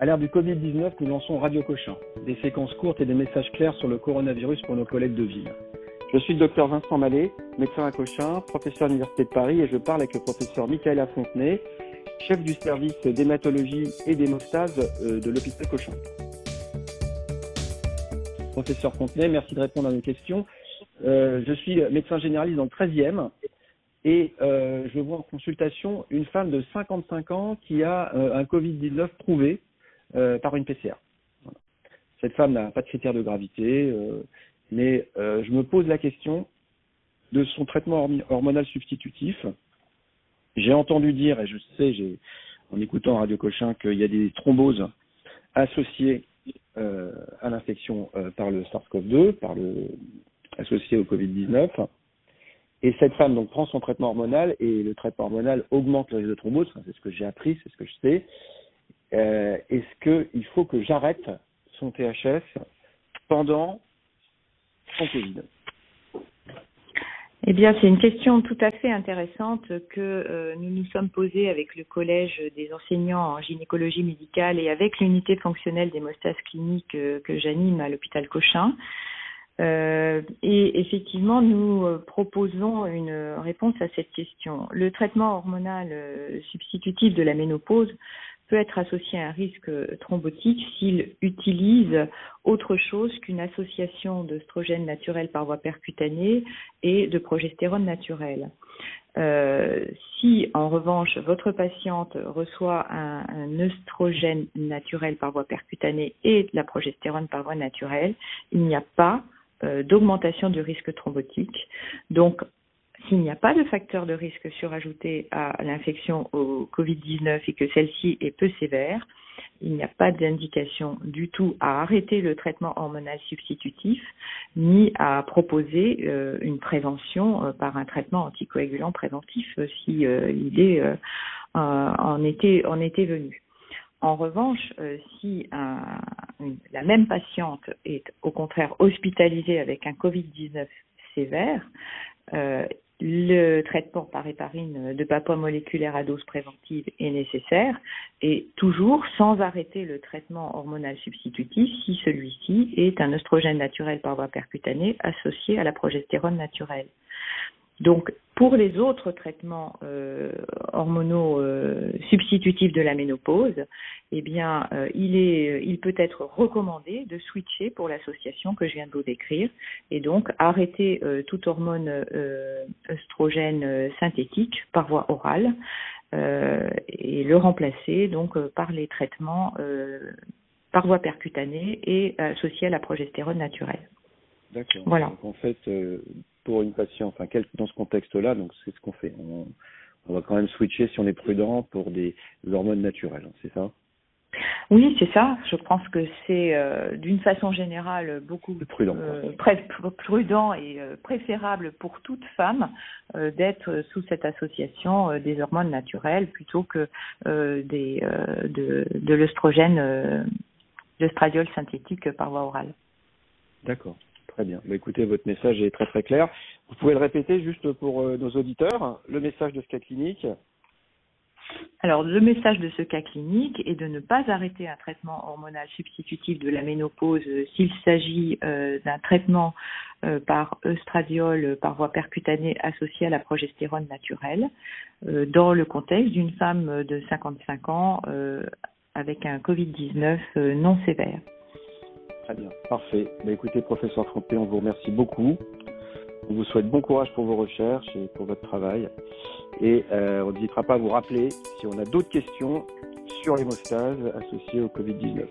À l'ère du Covid-19, nous lançons Radio Cochin, des séquences courtes et des messages clairs sur le coronavirus pour nos collègues de ville. Je suis le docteur Vincent Mallet, médecin à Cochin, professeur à l'Université de Paris et je parle avec le professeur Michaela Fontenay, chef du service d'hématologie et d'hémostase euh, de l'hôpital Cochin. Professeur Fontenay, merci de répondre à nos questions. Euh, je suis médecin généraliste dans le 13e et euh, je vois en consultation une femme de 55 ans qui a un Covid-19 prouvé euh, par une PCR. Cette femme n'a pas de critères de gravité, euh, mais euh, je me pose la question de son traitement hormonal substitutif. J'ai entendu dire, et je sais, en écoutant Radio Cochin, qu'il y a des thromboses associées à l'infection par le SARS-CoV-2, par le associé au Covid-19. Et cette femme donc prend son traitement hormonal et le traitement hormonal augmente le risque de thrombose. c'est ce que j'ai appris, c'est ce que je sais. Euh, est-ce qu'il faut que j'arrête son THS pendant son Covid? Eh bien, c'est une question tout à fait intéressante que euh, nous nous sommes posées avec le collège des enseignants en gynécologie médicale et avec l'unité fonctionnelle d'hémostase clinique euh, que j'anime à l'hôpital Cochin. Euh, et effectivement, nous proposons une réponse à cette question. Le traitement hormonal substitutif de la ménopause peut être associé à un risque thrombotique s'il utilise autre chose qu'une association d'œstrogène naturel par voie percutanée et de progestérone naturelle. Euh, si en revanche votre patiente reçoit un, un œstrogène naturel par voie percutanée et de la progestérone par voie naturelle, il n'y a pas euh, d'augmentation du risque thrombotique. Donc s'il n'y a pas de facteur de risque surajouté à l'infection au Covid-19 et que celle-ci est peu sévère, il n'y a pas d'indication du tout à arrêter le traitement hormonal substitutif ni à proposer euh, une prévention euh, par un traitement anticoagulant préventif euh, si est en été en été venu. En revanche, si la même patiente est au contraire hospitalisée avec un Covid-19 sévère, le traitement par héparine de papa moléculaire à dose préventive est nécessaire et toujours sans arrêter le traitement hormonal substitutif si celui-ci est un oestrogène naturel par voie percutanée associé à la progestérone naturelle. Donc, pour les autres traitements euh, hormonaux euh, substitutifs de la ménopause, eh bien, euh, il, est, il peut être recommandé de switcher pour l'association que je viens de vous décrire et donc arrêter toute hormone œstrogène synthétique par voie orale et le remplacer donc par les traitements par voie percutanée et associés à la progestérone naturelle. D'accord. Voilà. Donc, en fait, pour une patiente, enfin, dans ce contexte-là, donc c'est ce qu'on fait. On, va quand même switcher si on est prudent pour des, hormones naturelles, c'est ça? Oui, c'est ça. Je pense que c'est euh, d'une façon générale beaucoup prudent, euh, prudent et euh, préférable pour toute femme d'être sous cette association des hormones naturelles plutôt que des, de, de l'œstrogène, l'œstradiol synthétique par voie orale. D'accord. Très bien. Bah, écoutez, votre message est très très clair. Vous pouvez le répéter juste pour euh, nos auditeurs, le message de ce cas clinique. Alors, le message de ce cas clinique est de ne pas arrêter un traitement hormonal substitutif de la ménopause euh, s'il s'agit euh, d'un traitement par œstradiol par voie percutanée associé à la progestérone naturelle, dans le contexte d'une femme de 55 ans avec un Covid-19 non sévère. Très bien, parfait. Bah, écoutez, professeur Frappé, on vous remercie beaucoup. On vous souhaite bon courage pour vos recherches et pour votre travail. Et euh, on n'hésitera pas à vous rappeler si on a d'autres questions sur l'hémostase associées au Covid-19.